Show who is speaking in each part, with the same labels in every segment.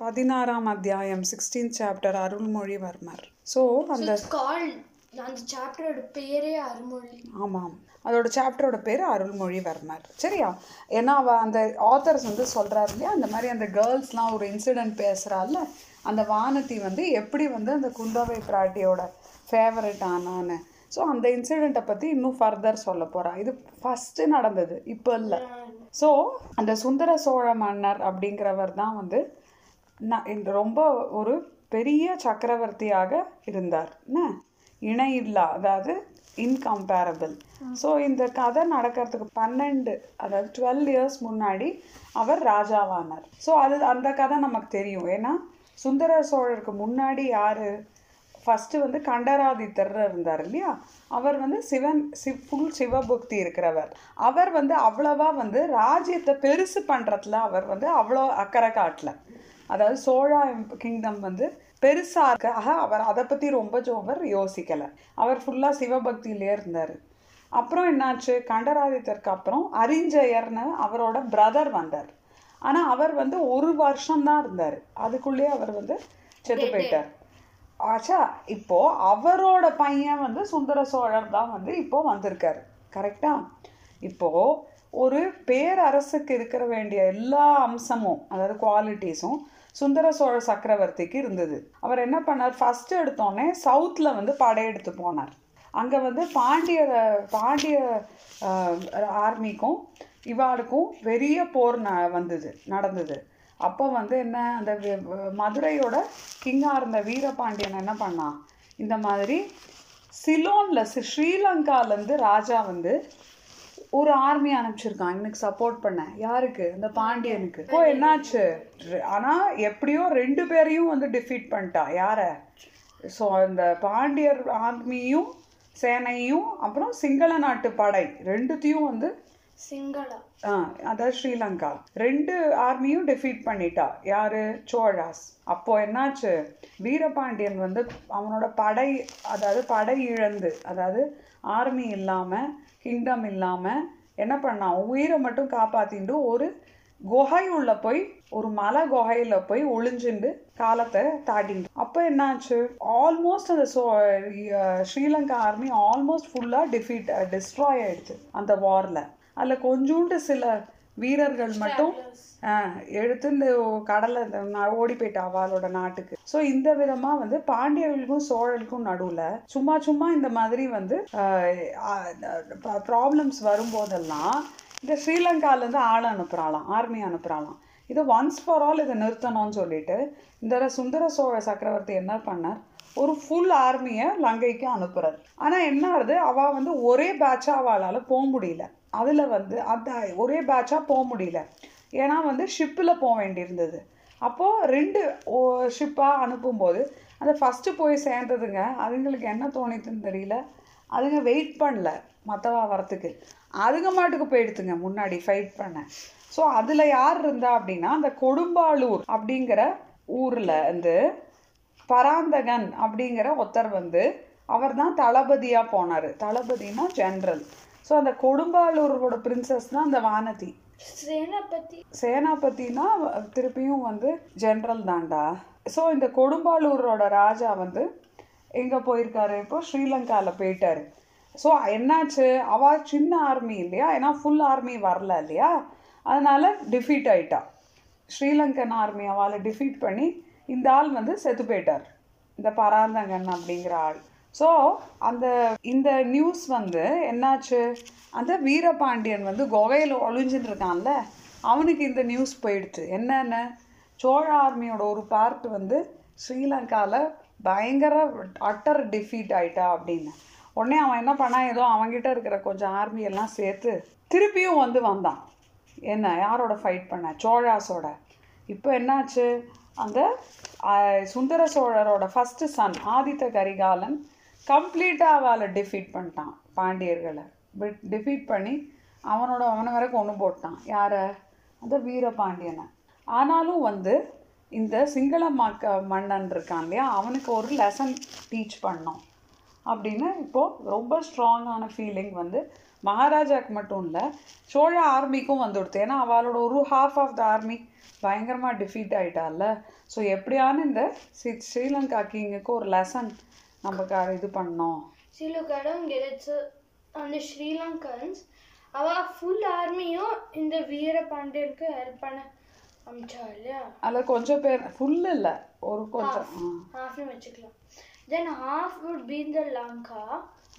Speaker 1: பதினாறாம் அத்தியாயம் sixteen chapter Arulmozhivarmar. So அந்த
Speaker 2: அந்த சாப்டரோட பேரே அருமொழி
Speaker 1: ஆமாம். அதோட சாப்டரோட பேர் அருள்மொழிவர்மர். சரியா? ஏன்னா அவ அந்த ஆத்தர்ஸ் வந்து சொல்கிறாரு இல்லையா? அந்த மாதிரி அந்த கேர்ள்ஸ்லாம் ஒரு இன்சிடென்ட் பேசுகிறாள்ல அந்த வானதி வந்து எப்படி வந்து அந்த குந்தவை பிராட்டியோட ஃபேவரட் ஆனான்னு. ஸோ அந்த இன்சிடெண்ட்டை பற்றி இன்னும் ஃபர்தர் சொல்ல போகிறா இது ஃபஸ்ட்டு நடந்தது இப்போ இல்லை. ஸோ அந்த சுந்தர சோழ மன்னர் அப்படிங்கிறவர் தான் வந்து ந- இந்த ரொம்ப ஒரு பெரிய சக்கரவர்த்தியாக இருந்தார். என்ன? இணையில்லா அதாவது இன்கம்பேரபிள் ஸோ இந்த கதை நடக்கிறதுக்கு பன்னெண்டு அதாவது டுவெல் இயர்ஸ் முன்னாடி அவர் ராஜாவானார். ஸோ அது அந்த கதை நமக்கு தெரியும். ஏன்னா சுந்தர சோழருக்கு முன்னாடி யாரு? ஃபஸ்ட்டு வந்து கண்டராதித்தர் இருந்தார் இல்லையா? அவர் வந்து சிவன் சிவ் ஃபுல் சிவபக்தி இருக்கிறவர். அவர் வந்து அவ்வளவா வந்து ராஜ்யத்தை பெருசு பண்ணுறதுல அவர் வந்து அவ்வளோ அக்கறை காட்டல. அதாவது சோழா கிங்டம் வந்து பெருசாக அவர் அதை பற்றி ரொம்ப ஜோவர் யோசிக்கலை. அவர் ஃபுல்லாக சிவபக்தியிலே இருந்தார். அப்புறம் என்னாச்சு? கண்டராதித்தருக்கு அப்புறம் அரிஞ்சயர்னு அவரோட பிரதர் வந்தார். ஆனால் அவர் வந்து ஒரு வருஷம்தான் இருந்தார். அதுக்குள்ளேயே அவர் வந்து செத்து போயிட்டார். ஆச்சா இப்போ அவரோட பையன் வந்து சுந்தர சோழர் தான் வந்து இப்போ வந்திருக்காரு. கரெக்டா இப்போ ஒரு பேரரசுக்கு இருக்கிற வேண்டிய எல்லா அம்சமும் அதாவது குவாலிட்டிஸும் சுந்தர சோழ சக்கரவர்த்திக்கு இருந்தது. அவர் என்ன பண்ணார்? ஃபஸ்ட்டு எடுத்தோடனே சவுத்தில் வந்து படையெடுத்து போனார். அங்கே வந்து பாண்டிய பாண்டிய ஆர்மிக்கும் இவாளுக்கும் பெரிய போர் ந வந்தது நடந்தது. அப்போ வந்து என்ன அந்த மதுரையோட கிங்காக இருந்த வீரபாண்டியன் என்ன பண்ணான் இந்த மாதிரி சிலோனில் ஸ்ரீலங்காலேருந்து ராஜா வந்து ஒரு ஆர்மி அனுப்பிச்சிருக்கான். இவனுக்கு சப்போர்ட் பண்ண. யாருக்கு? இந்த பாண்டியனுக்கு. இப்போ என்னாச்சு? ஆனா எப்படியோ ரெண்டு பேரையும் வந்து டிஃபீட் பண்ணிட்டா. யார? ஸோ இந்த பாண்டியர் ஆர்மியும் சேனையும் அப்புறம் சிங்கள நாட்டு படை. ரெண்டுத்தையும் வந்து
Speaker 2: சிங்களா
Speaker 1: ஆ அதாவது ஸ்ரீலங்கா. ரெண்டு ஆர்மியும் டிஃபீட் பண்ணிட்டா. யாரு? சோழாஸ். அப்போ என்னாச்சு? வீரபாண்டியன் வந்து அவனோட படை அதாவது படை இழந்து அதாவது ஆர்மி இல்லாம கிங்டம் இல்லாமல் என்ன பண்ணான் உயிரை மட்டும் காப்பாத்திண்டு ஒரு குகை உள்ள போய் ஒரு மலை குகையில போய் ஒளிஞ்சுண்டு காலத்தை தாட்டிண்டு அப்போ என்னாச்சு? ஆல்மோஸ்ட் அந்த சோ ஸ்ரீலங்கா ஆர்மி ஆல்மோஸ்ட் ஃபுல்லாக டிஃபீட் டிஸ்ட்ராய் ஆயிடுச்சு அந்த வாரில் அதில் கொஞ்சூண்டு சில வீரர்கள் மட்டும் ஆஹ், எடுத்துட்டு கடலை ஓடி போயிட்டா அவளோட நாட்டுக்கு. ஸோ இந்த விதமா வந்து பாண்டியர்களுக்கும் சோழர்களுக்கும் நடுவுல சும்மா சும்மா இந்த மாதிரி வந்து ப்ராப்ளம்ஸ் வரும்போதெல்லாம் இந்த ஸ்ரீலங்கால இருந்து ஆள் அனுப்புறாளாம் ஆர்மி அனுப்புறாளாம். இதை ஒன்ஸ் ஃபார் ஆல் இதை நிறுத்தணும்னு சொல்லிட்டு இந்த சுந்தர சோழ சக்கரவர்த்தி என்ன பண்ணார்? ஒரு ஃபுல் ஆர்மியை லங்கைக்கு அனுப்புறார். ஆனால் என்ன ஆகுது? அவள் வந்து ஒரே பேட்சாக அவளால் போக முடியல. அதில் வந்து அந்த ஒரே பேட்சாக போக முடியல. ஏன்னா வந்து ஷிப்பில் போக வேண்டியிருந்தது. அப்போது ரெண்டு ஷிப்பாக அனுப்பும்போது அந்த ஃபஸ்ட்டு போய் சேர்ந்ததுங்க. அதுங்களுக்கு என்ன தோணித்துன்னு தெரியல. அதுங்க வெயிட் பண்ணல. மற்றவா வரத்துக்கு. அதுங்க மாட்டுக்கு போயிடுத்துங்க. முன்னாடி ஃபைட் பண்ண. ஸோ அதில் யார் இருந்தா அப்படின்னா அந்த கொடும்பாளூர் அப்படிங்கிற ஊரில் வந்து பராந்தகன் அப்படிங்கிற ஒருத்தர் வந்து அவர் தான் தளபதியாக போனார். தளபதினா ஜென்ரல் ஸோ அந்த கொடும்பாளூரோட பிரின்சஸ் தான் அந்த வானதி.
Speaker 2: சேனாபதி.
Speaker 1: சேனாபதினா திருப்பியும் வந்து ஜென்ரல் தான்டா. ஸோ இந்த கொடும்பாளூரோட ராஜா வந்து எங்கே போயிருக்காரு? இப்போ ஸ்ரீலங்காவில் போயிட்டாரு. ஸோ என்னாச்சு? அவ சின்ன ஆர்மி இல்லையா? ஏன்னா ஃபுல் ஆர்மி வரல இல்லையா? அதனால டிஃபீட் ஆயிட்டா. ஸ்ரீலங்கன் ஆர்மி அவளை டிஃபீட் பண்ணி இந்த ஆள் வந்து செத்து போயிட்டார். இந்த பராந்தகன் அப்படிங்கிற ஆள். ஸோ அந்த இந்த நியூஸ் வந்து என்னாச்சு? அந்த வீரபாண்டியன் வந்து குகையில் ஒளிஞ்சிட்டு இருக்கான்ல அவனுக்கு இந்த நியூஸ் போயிடுச்சு. என்னென்ன? சோழ ஆர்மியோட ஒரு பார்ட் வந்து ஸ்ரீலங்காவில் பயங்கர அட்டர் டிஃபீட் ஆயிட்டா அப்படின்னு. உடனே அவன் என்ன பண்ணான் ஏதோ அவன்கிட்ட இருக்கிற கொஞ்சம் ஆர்மி எல்லாம் சேர்த்து திருப்பியும் வந்து வந்தான். என்ன யாரோட ஃபைட் பண்ண? சோழாஸோட இப்போ என்னாச்சு? அந்த சுந்தர சோழரோட ஃபஸ்ட்டு சன் ஆதித்த கரிகாலன் கம்ப்ளீட்டாக அவளை டிஃபீட் பண்ணிட்டான் பாண்டியர்களை. டிஃபீட் பண்ணி அவனோட அவனை வரைக்கும் ஒன்று போட்டான். யாரை? அந்த வீரபாண்டியனை ஆனாலும் வந்து இந்த சிங்கள மக்க மன்னன் இருக்கான் இல்லையா அவனுக்கு ஒரு லெசன் டீச் பண்ணோம். அப்படின்னு இப்போது ரொம்ப ஸ்ட்ராங்கான ஃபீலிங் வந்து மகாராஜாவுக்கு மட்டும் இல்லை சோழ ஆர்மிக்கும் வந்துடுது ஏன்னா அவளோட ஒரு ஹாஃப் ஆஃப் த ஆர்மி பயங்கரமாக டிஃபீட் ஆகிட்டால ஸோ எப்படியான இந்த ஸ்ரீலங்கா கிங்குக்கு ஒரு லெசன் நமக்கு இது பண்ணோம்.
Speaker 2: See, look, I don't get it. So, on the Sri Lankans, அவ ஃபுல் ஆர்மியும் இந்த வீர பாண்டியனுக்கு ஹெல்ப் பண்ண அமிச்சா இல்லையா
Speaker 1: அதில் கொஞ்சம் பேர் ஃபுல் இல்லை. ஒரு கொஞ்சம்.
Speaker 2: ஹாஃப்னு வச்சுக்கலாம். தென் ஹாஃப் வுட் பி இந்த லங்கா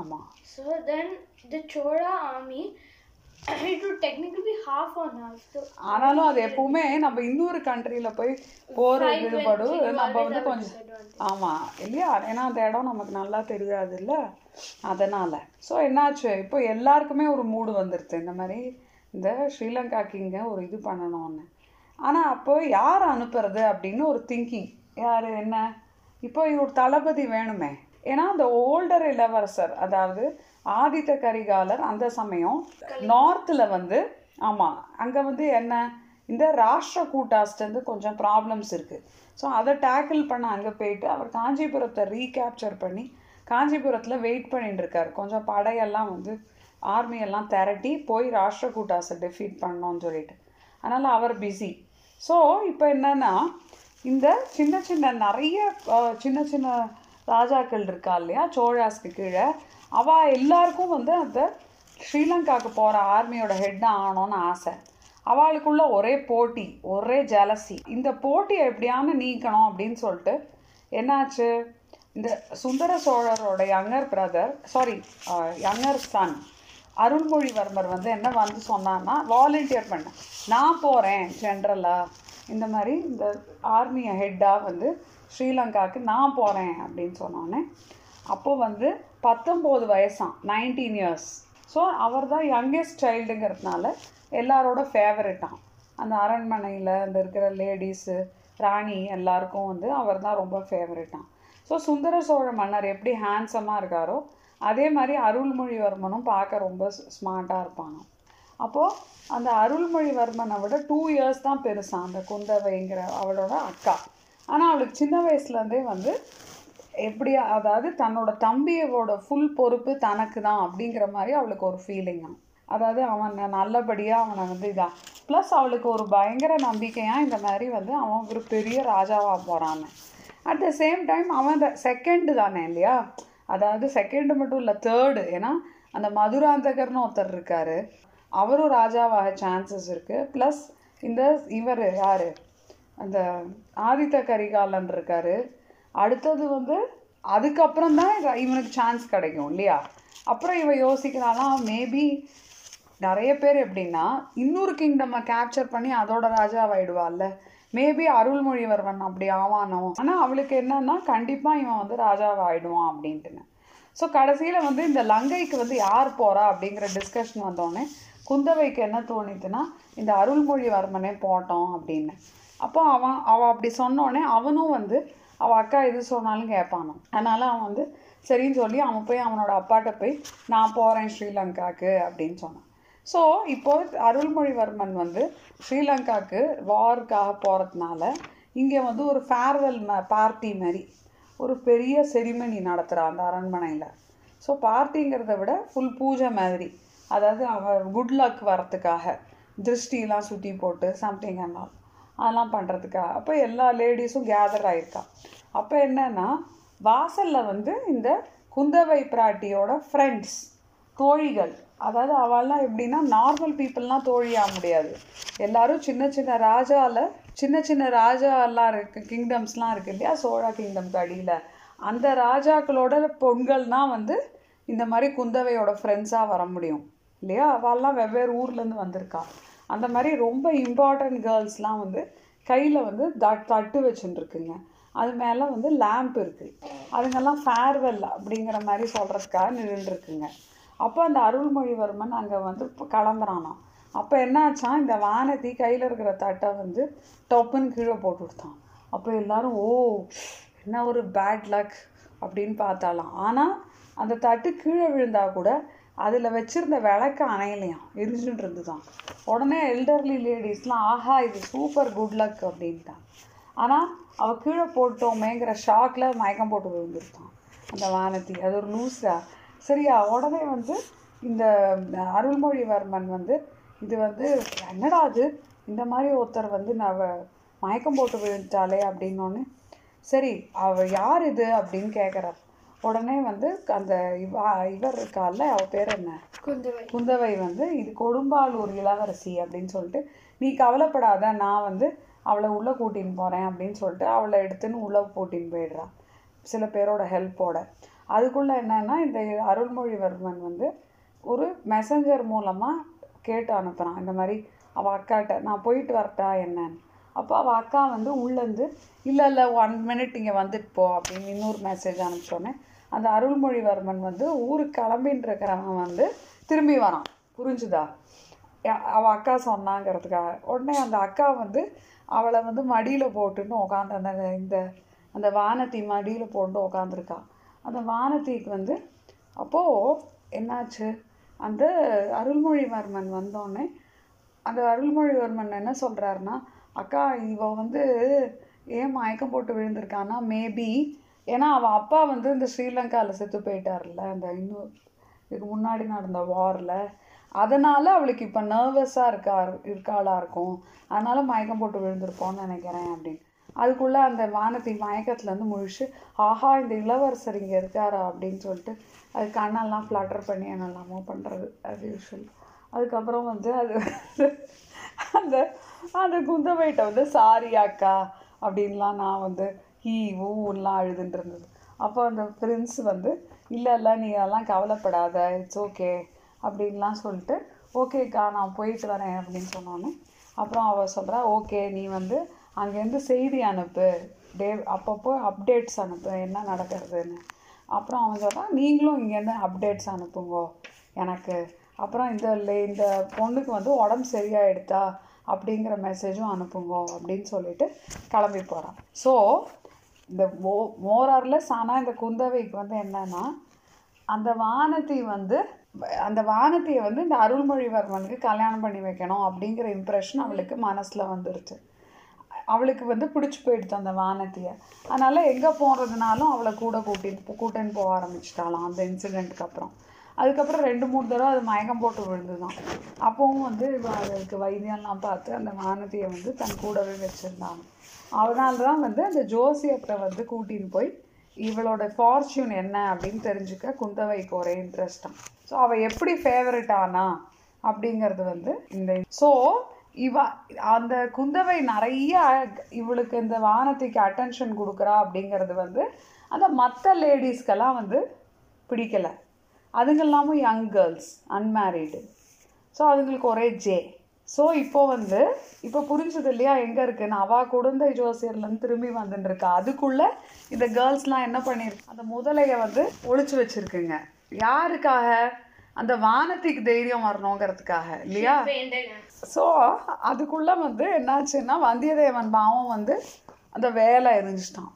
Speaker 1: ஆமாம்
Speaker 2: so then the Chola army it would technically be half and half
Speaker 1: ஆனாலும் அது எப்பவுமே நம்ம இன்னொரு கண்ட்ரியில் போய் போகிற ஈடுபாடு நம்ம வந்து கொஞ்சம் ஆமாம் இல்லையா? ஏன்னா அந்த இடம் நமக்கு நல்லா தெரியாது இல்லை அதனால். ஸோ என்னாச்சு? இப்போ எல்லாருக்குமே ஒரு மூடு வந்துடுது இந்த மாதிரி இந்த ஸ்ரீலங்கா கிங்கை ஒரு இது பண்ணணும்னு. ஆனால் அப்போ யார் அனுப்புறது அப்படின்னு ஒரு திங்கிங் யார்? என்ன? இப்போ ஒரு தளபதி வேணுமே. ஏன்னா அந்த ஓல்டர் இளவரசர் அதாவது ஆதித்த கரிகாலர் அந்த சமயம் நார்த்தில் வந்து ஆமாம் அங்கே வந்து என்ன இந்த ராஷ்டிர கூட்டாஸ்லேருந்து கொஞ்சம் ப்ராப்ளம்ஸ் இருக்குது ஸோ அதை டேக்கிள் பண்ண அங்கே போயிட்டு அவர் காஞ்சிபுரத்தை ரீகேப்சர் பண்ணி காஞ்சிபுரத்தில் வெயிட் பண்ணிட்டு இருக்கார். கொஞ்சம் படையெல்லாம் வந்து ஆர்மியெல்லாம் திரட்டி போய் ராஷ்டிர கூட்டாஸை டிஃபீட் பண்ணோன்னு சொல்லிட்டு. அதனால் அவர் பிஸி ஸோ இப்போ என்னென்னா இந்த சின்ன சின்ன நிறைய சின்ன சின்ன ராஜாக்கள் இருக்கா இல்லையா சோழாஸ்க்கு கீழே அவள் எல்லாருக்கும் வந்து அந்த ஸ்ரீலங்காவுக்கு போகிற ஆர்மியோட ஹெட்டாக ஆகணும்னு ஆசை. அவளுக்குள்ள ஒரே போட்டி ஒரே ஜலசி இந்த போட்டியை எப்படியான நீக்கணும் அப்படின்னு சொல்லிட்டு என்னாச்சு? இந்த சுந்தர சோழரோட younger brother sorry younger son Arunmozhivarmar வந்து என்ன வந்து சொன்னான்னா வாலண்டியர் பண்ண. நான் போகிறேன் ஜென்ரலாக இந்த மாதிரி இந்த ஆர்மியை ஹெட்டாக வந்து ஸ்ரீலங்காவுக்கு நான் போகிறேன் அப்படின்னு சொன்னோன்னே அப்போது வந்து பத்தொம்போது வயசாம் நைன்டீன் இயர்ஸ் ஸோ அவர் தான் யங்கெஸ்ட் சைல்டுங்கிறதுனால எல்லாரோட ஃபேவரட்டாம் அந்த அரண்மனையில் அந்த இருக்கிற லேடிஸு ராணி எல்லாருக்கும் வந்து அவர் தான் ரொம்ப ஃபேவரட்டான் ஸோ சுந்தர சோழ மன்னர் எப்படி ஹேண்ட்ஸமாக இருக்காரோ அதே மாதிரி அருள்மொழிவர்மனும் பார்க்க ரொம்ப ஸ்மார்ட்டாக இருப்பாங்க. அப்போது அந்த அருள்மொழிவர்மனை விட டூ இயர்ஸ் தான் பெருசான் அந்த குந்தவைங்கிற அவளோட அக்கா. ஆனால் அவளுக்கு சின்ன வயசுலேருந்தே வந்து எப்படியா அதாவது தன்னோட தம்பியோட ஃபுல் பொறுப்பு தனக்கு தான் அப்படிங்கிற மாதிரி அவளுக்கு ஒரு ஃபீலிங்காக அதாவது அவனை நல்லபடியாக அவனை வந்து இதான் ப்ளஸ் அவளுக்கு ஒரு பயங்கர நம்பிக்கையாக இந்த மாதிரி வந்து அவன் ஒரு பெரிய ராஜாவாக போகிறான்னு அட் த சேம் டைம் அவன் செகண்டு தானே இல்லையா? அதாவது செகண்டு மட்டும் இல்லை தேர்டு ஏன்னா அந்த மதுராந்தகர்னு ஒருத்தர் இருக்காரு. அவரும் ராஜாவாக சான்சஸ் இருக்குது ப்ளஸ் இந்த இவர் யார்? அந்த ஆதித்த கரிகாலன் இருக்காரு. அடுத்தது வந்து அதுக்கப்புறம் தான் இவனுக்கு சான்ஸ் கிடைக்கும் இல்லையா? அப்புறம் இவன் யோசிக்கிறானா மேபி நிறைய பேர் எப்படின்னா இன்னொரு கிங்டம்மை கேப்சர் பண்ணி அதோட ராஜாவாயிடுவாள்ல. மேபி அருள்மொழிவர்மன் அப்படி ஆவானோ. ஆனால் அவளுக்கு என்னன்னா கண்டிப்பாக இவன் வந்து ராஜாவாயிடுவான் அப்படின்ட்டுன்னு. ஸோ கடைசியில் வந்து இந்த லங்கைக்கு வந்து யார் போகிறா அப்படிங்கிற டிஸ்கஷன் வந்தோடனே குந்தவைக்கு என்ன தோணித்துன்னா இந்த அருள்மொழிவர்மனே போட்டோம் அப்படின்னு. அப்போ அவன் அவள் அப்படி சொன்னோடனே அவனும் வந்து அவள் அக்கா எது சொன்னாலும் கேட்பானோ அதனால் அவன் வந்து சரின்னு சொல்லி அவன் போய் அவனோட அப்பாட்ட போய் நான் போகிறேன் ஸ்ரீலங்காக்கு அப்படின்னு சொன்னான். ஸோ இப்போ அருள்மொழிவர்மன் வந்து ஸ்ரீலங்காக்கு வார்க்காக போகிறதுனால இங்கே வந்து ஒரு ஃபேர்வெல் ம பார்ட்டி மாதிரி ஒரு பெரிய செரிமனி நடத்துகிறான் அந்த அரண்மனையில். ஸோ பார்ட்டிங்கிறத விட ஃபுல் பூஜை மாதிரி. அதாவது அவன் குட் லக் வரத்துக்காக திருஷ்டிலாம் சுற்றி போட்டு சம்திங் அண்ணா அதெல்லாம் பண்ணுறதுக்காக அப்போ எல்லா லேடிஸும் கேதர் ஆகிருக்கா அப்போ என்னன்னா வாசலில் வந்து இந்த குந்தவை பிராட்டியோட ஃப்ரெண்ட்ஸ் தோழிகள். அதாவது அவள்லாம் எப்படின்னா நார்மல் பீப்புளெலாம் தோழியாக முடியாது. எல்லாரும் சின்ன சின்ன ராஜாவில் சின்ன சின்ன ராஜாலாம் இருக்கு கிங்டம்ஸ்லாம் இருக்குது இல்லையா சோழா கிங்டம்க்கு அடியில். அந்த ராஜாக்களோட பொங்கல்னால் வந்து இந்த மாதிரி குந்தவையோட ஃப்ரெண்ட்ஸாக வர முடியும். இல்லையா? அவள்லாம் வெவ்வேறு ஊர்லேருந்து வந்திருக்கா. அந்த மாதிரி ரொம்ப இம்பார்ட்டன்ட் கேர்ள்ஸ்லாம் வந்து கையில் வந்து தட் தட்டு வச்சுட்டுருக்குங்க அது மேலே வந்து லேம்ப் இருக்குது அதுங்கெல்லாம் ஃபேர்வெல் அப்படிங்கிற மாதிரி சொல்கிறதுக்காக நின்றுருக்குங்க அப்போ அந்த அருள்மொழிவர்மன் அங்கே வந்து இப்போ கிளம்புறானாம். அப்போ என்னாச்சான் இந்த வானதி கையில் இருக்கிற தட்டை வந்து டொப்புன்னு கீழே போட்டு கொடுத்தான். அப்போ எல்லாரும் ஓ என்ன ஒரு பேட் லக் அப்படின்னு பார்த்தாலாம். ஆனால் அந்த தட்டு கீழே விழுந்தால் கூட அதில் வச்சிருந்த விளக்கு அணையிலையும் எரிஞ்சுட்டு இருந்துதான். உடனே எல்டர்லி லேடிஸ்லாம் ஆஹா இது சூப்பர் குட் லக் அப்படின்ட்டான். ஆனால் அவள் கீழே போட்டோமேங்கிற ஷாக்கில் மயக்கம் போட்டு விழுந்துருக்கான் அந்த வானதி அது ஒரு லூஸா சரியா உடனே வந்து இந்த அருள்மொழிவர்மன் வந்து இது வந்து என்னடா அது இந்த மாதிரி ஒருத்தர் வந்து நான் மயக்கம் போட்டு விழுந்துட்டாளே அப்படின்னோடனே சரி அவள் யார் இது? அப்படின்னு கேட்குறாரு உடனே வந்து அந்த இவ இவர் இருக்கால அவ பேர் என்ன?
Speaker 2: குந்தவை.
Speaker 1: குந்தவை வந்து இது கொடும்பாலூர் இளவரசி அப்படின்னு சொல்லிட்டு நீ கவலைப்படாத நான் வந்து அவளை உள்ளே கூட்டின்னு போகிறேன் அப்படின்னு சொல்லிட்டு அவளை எடுத்துன்னு உள்ளே கூட்டின்னு போயிடுறா சில பேரோட ஹெல்ப்போட அதுக்குள்ளே என்னன்னா இந்த அருள்மொழிவர்மன் வந்து ஒரு மெசஞ்சர் மூலமாக கேட்டு அனுப்புகிறான் இந்த மாதிரி அவள் அக்காட்ட நான் போயிட்டு வரட்டா என்னன்னு. அப்போ அவள் அக்கா வந்து உள்ளேருந்து இல்லை இல்லை ஒன் மினிட் இங்கே வந்துட்டு போ அப்படின்னு இன்னொரு மெசேஜ் அனுப்பிச்சோன்னே அந்த அருள்மொழிவர்மன் வந்து ஊருக்கு கிளம்பின்னு இருக்கிறவன் வந்து திரும்பி வரான். புரிஞ்சுதா? யா- அக்கா சொன்னாங்கிறதுக்காக. உடனே அந்த அக்கா வந்து அவளை வந்து மடியில் போட்டுன்னு உட்காந்து அந்த இந்த அந்த வானத்தி மடியில் போட்டு உட்காந்துருக்கா அந்த வானத்திக்கு வந்து அப்போது என்னாச்சு? அந்த அருள்மொழிவர்மன் வந்தோடனே அந்த அருள்மொழிவர்மன் என்ன சொல்கிறாருன்னா அக்கா இவ வந்து ஏன் மயக்கம் போட்டு விழுந்திருக்கான்னா மேபி ஏன்னா அவள் அப்பா வந்து இந்த ஸ்ரீலங்காவில் செத்து போயிட்டார்ல அந்த இன்னும் இதுக்கு முன்னாடி நடந்த வாரில் அதனால் அவளுக்கு இப்போ நர்வஸாக இருக்கா இருக்காளாக இருக்கும். அதனால் மயக்கம் போட்டு விழுந்திருப்போன்னு நினைக்கிறேன் அப்படின்னு. அதுக்குள்ளே அந்த வானத்தி மயக்கத்துலேருந்து முழிச்சு ஆஹா இந்த இளவரசர் இங்கே இருக்காரா? அப்படின்னு சொல்லிட்டு அது கண்ணெல்லாம் ஃப்ளட்டர் பண்ணி என்னெல்லாமோ பண்ணுறது அது யூஷுவல் அதுக்கப்புறம் வந்து அது அந்த அந்த குந்தவைட்ட வந்து சாரி அக்கா அப்படின்லாம் நான் வந்து ஹீ ஊன்லாம் அழுதுன்ட்டு இருந்தது அப்போ அந்த பிரின்ஸ் வந்து இல்லை இல்லை நீ அதெல்லாம் கவலைப்படாத இட்ஸ் ஓகே அப்படின்லாம் சொல்லிட்டு ஓகேக்கா நான் போயிட்டு வரேன் அப்படின்னு சொன்னோன்னே அப்புறம் அவள் சொல்கிறா ஓகே நீ வந்து அங்கேருந்து செய்தி அனுப்பு டே அப்பப்போ அப்டேட்ஸ் அனுப்பு என்ன நடக்கிறதுன்னு. அப்புறம் அவன் சொல்கிறான் நீங்களும் இங்கேருந்து அப்டேட்ஸ் அனுப்புங்கோ எனக்கு. அப்புறம் இந்த இந்த பொண்ணுக்கு வந்து உடம்பு சரியாயிடுதா அப்படிங்கிற மெசேஜும் அனுப்புங்க அப்படின்னு சொல்லிட்டு கிளம்பி போகிறான் ஸோ இந்த மோ மோரார்லெஸ் ஆனால் இந்த குந்தவைக்கு வந்து என்னன்னா அந்த வானத்தை வந்து அந்த வானத்தையை வந்து இந்த அருள்மொழிவர்மனுக்கு கல்யாணம் பண்ணி வைக்கணும் அப்படிங்கிற இம்ப்ரெஷன் அவளுக்கு மனசில் வந்துருச்சு. அவளுக்கு வந்து பிடிச்சி போயிடுச்சு அந்த வானத்தையை அதனால் எங்கே போகிறதுனாலும் அவளை கூட கூட்டிட்டு கூட்டின்னு போக ஆரம்பிச்சிட்டாலாம் அந்த இன்சிடெண்ட்டுக்கு அப்புறம். அதுக்கப்புறம் ரெண்டு மூணு தடவை அது மயக்கம் போட்டு விழுந்துதான் அப்போவும் வந்து அதுக்கு வைத்தியம்லாம் பார்த்து அந்த வானதியை வந்து தன் கூடவே வச்சுருந்தாங்க. அதனால தான் வந்து அந்த ஜோசியத்தை வந்து கூட்டின்னு போய் இவளோட ஃபார்ச்சூன் என்ன அப்படின்னு தெரிஞ்சுக்க குந்தவைக்கு ஒரே இன்ட்ரெஸ்டாக ஸோ அவள் எப்படி ஃபேவரட் ஆனா அப்படிங்கிறது வந்து இந்த ஸோ இவ அந்த குந்தவை நிறைய இவளுக்கு இந்த வானத்திக்கு அட்டென்ஷன் கொடுக்குறா அப்படிங்கிறது வந்து அந்த மற்ற லேடிஸ்க்கெல்லாம் வந்து பிடிக்கலை. அதுங்கெல்லாமும் யங் கேர்ள்ஸ் அன்மேரிடு ஸோ அதுங்களுக்கு ஒரே ஜே ஸோ இப்போ வந்து இப்போ புரிஞ்சது இல்லையா? எங்கே இருக்குன்னு அவா குழந்தை ஜோசியர்லேருந்து திரும்பி வந்துட்டு இருக்கா அதுக்குள்ளே இந்த கேர்ள்ஸ்லாம் என்ன பண்ணிருக்கு அந்த முதலையை வந்து ஒளிச்சு வச்சிருக்குங்க. யாருக்காக? அந்த வானத்திக்கு தைரியம் வரணுங்கிறதுக்காக இல்லையா? ஸோ அதுக்குள்ளே வந்து என்னாச்சுன்னா வந்தியத்தேவன் பாவம் வந்து அந்த வேலை எரிஞ்சிட்டான்.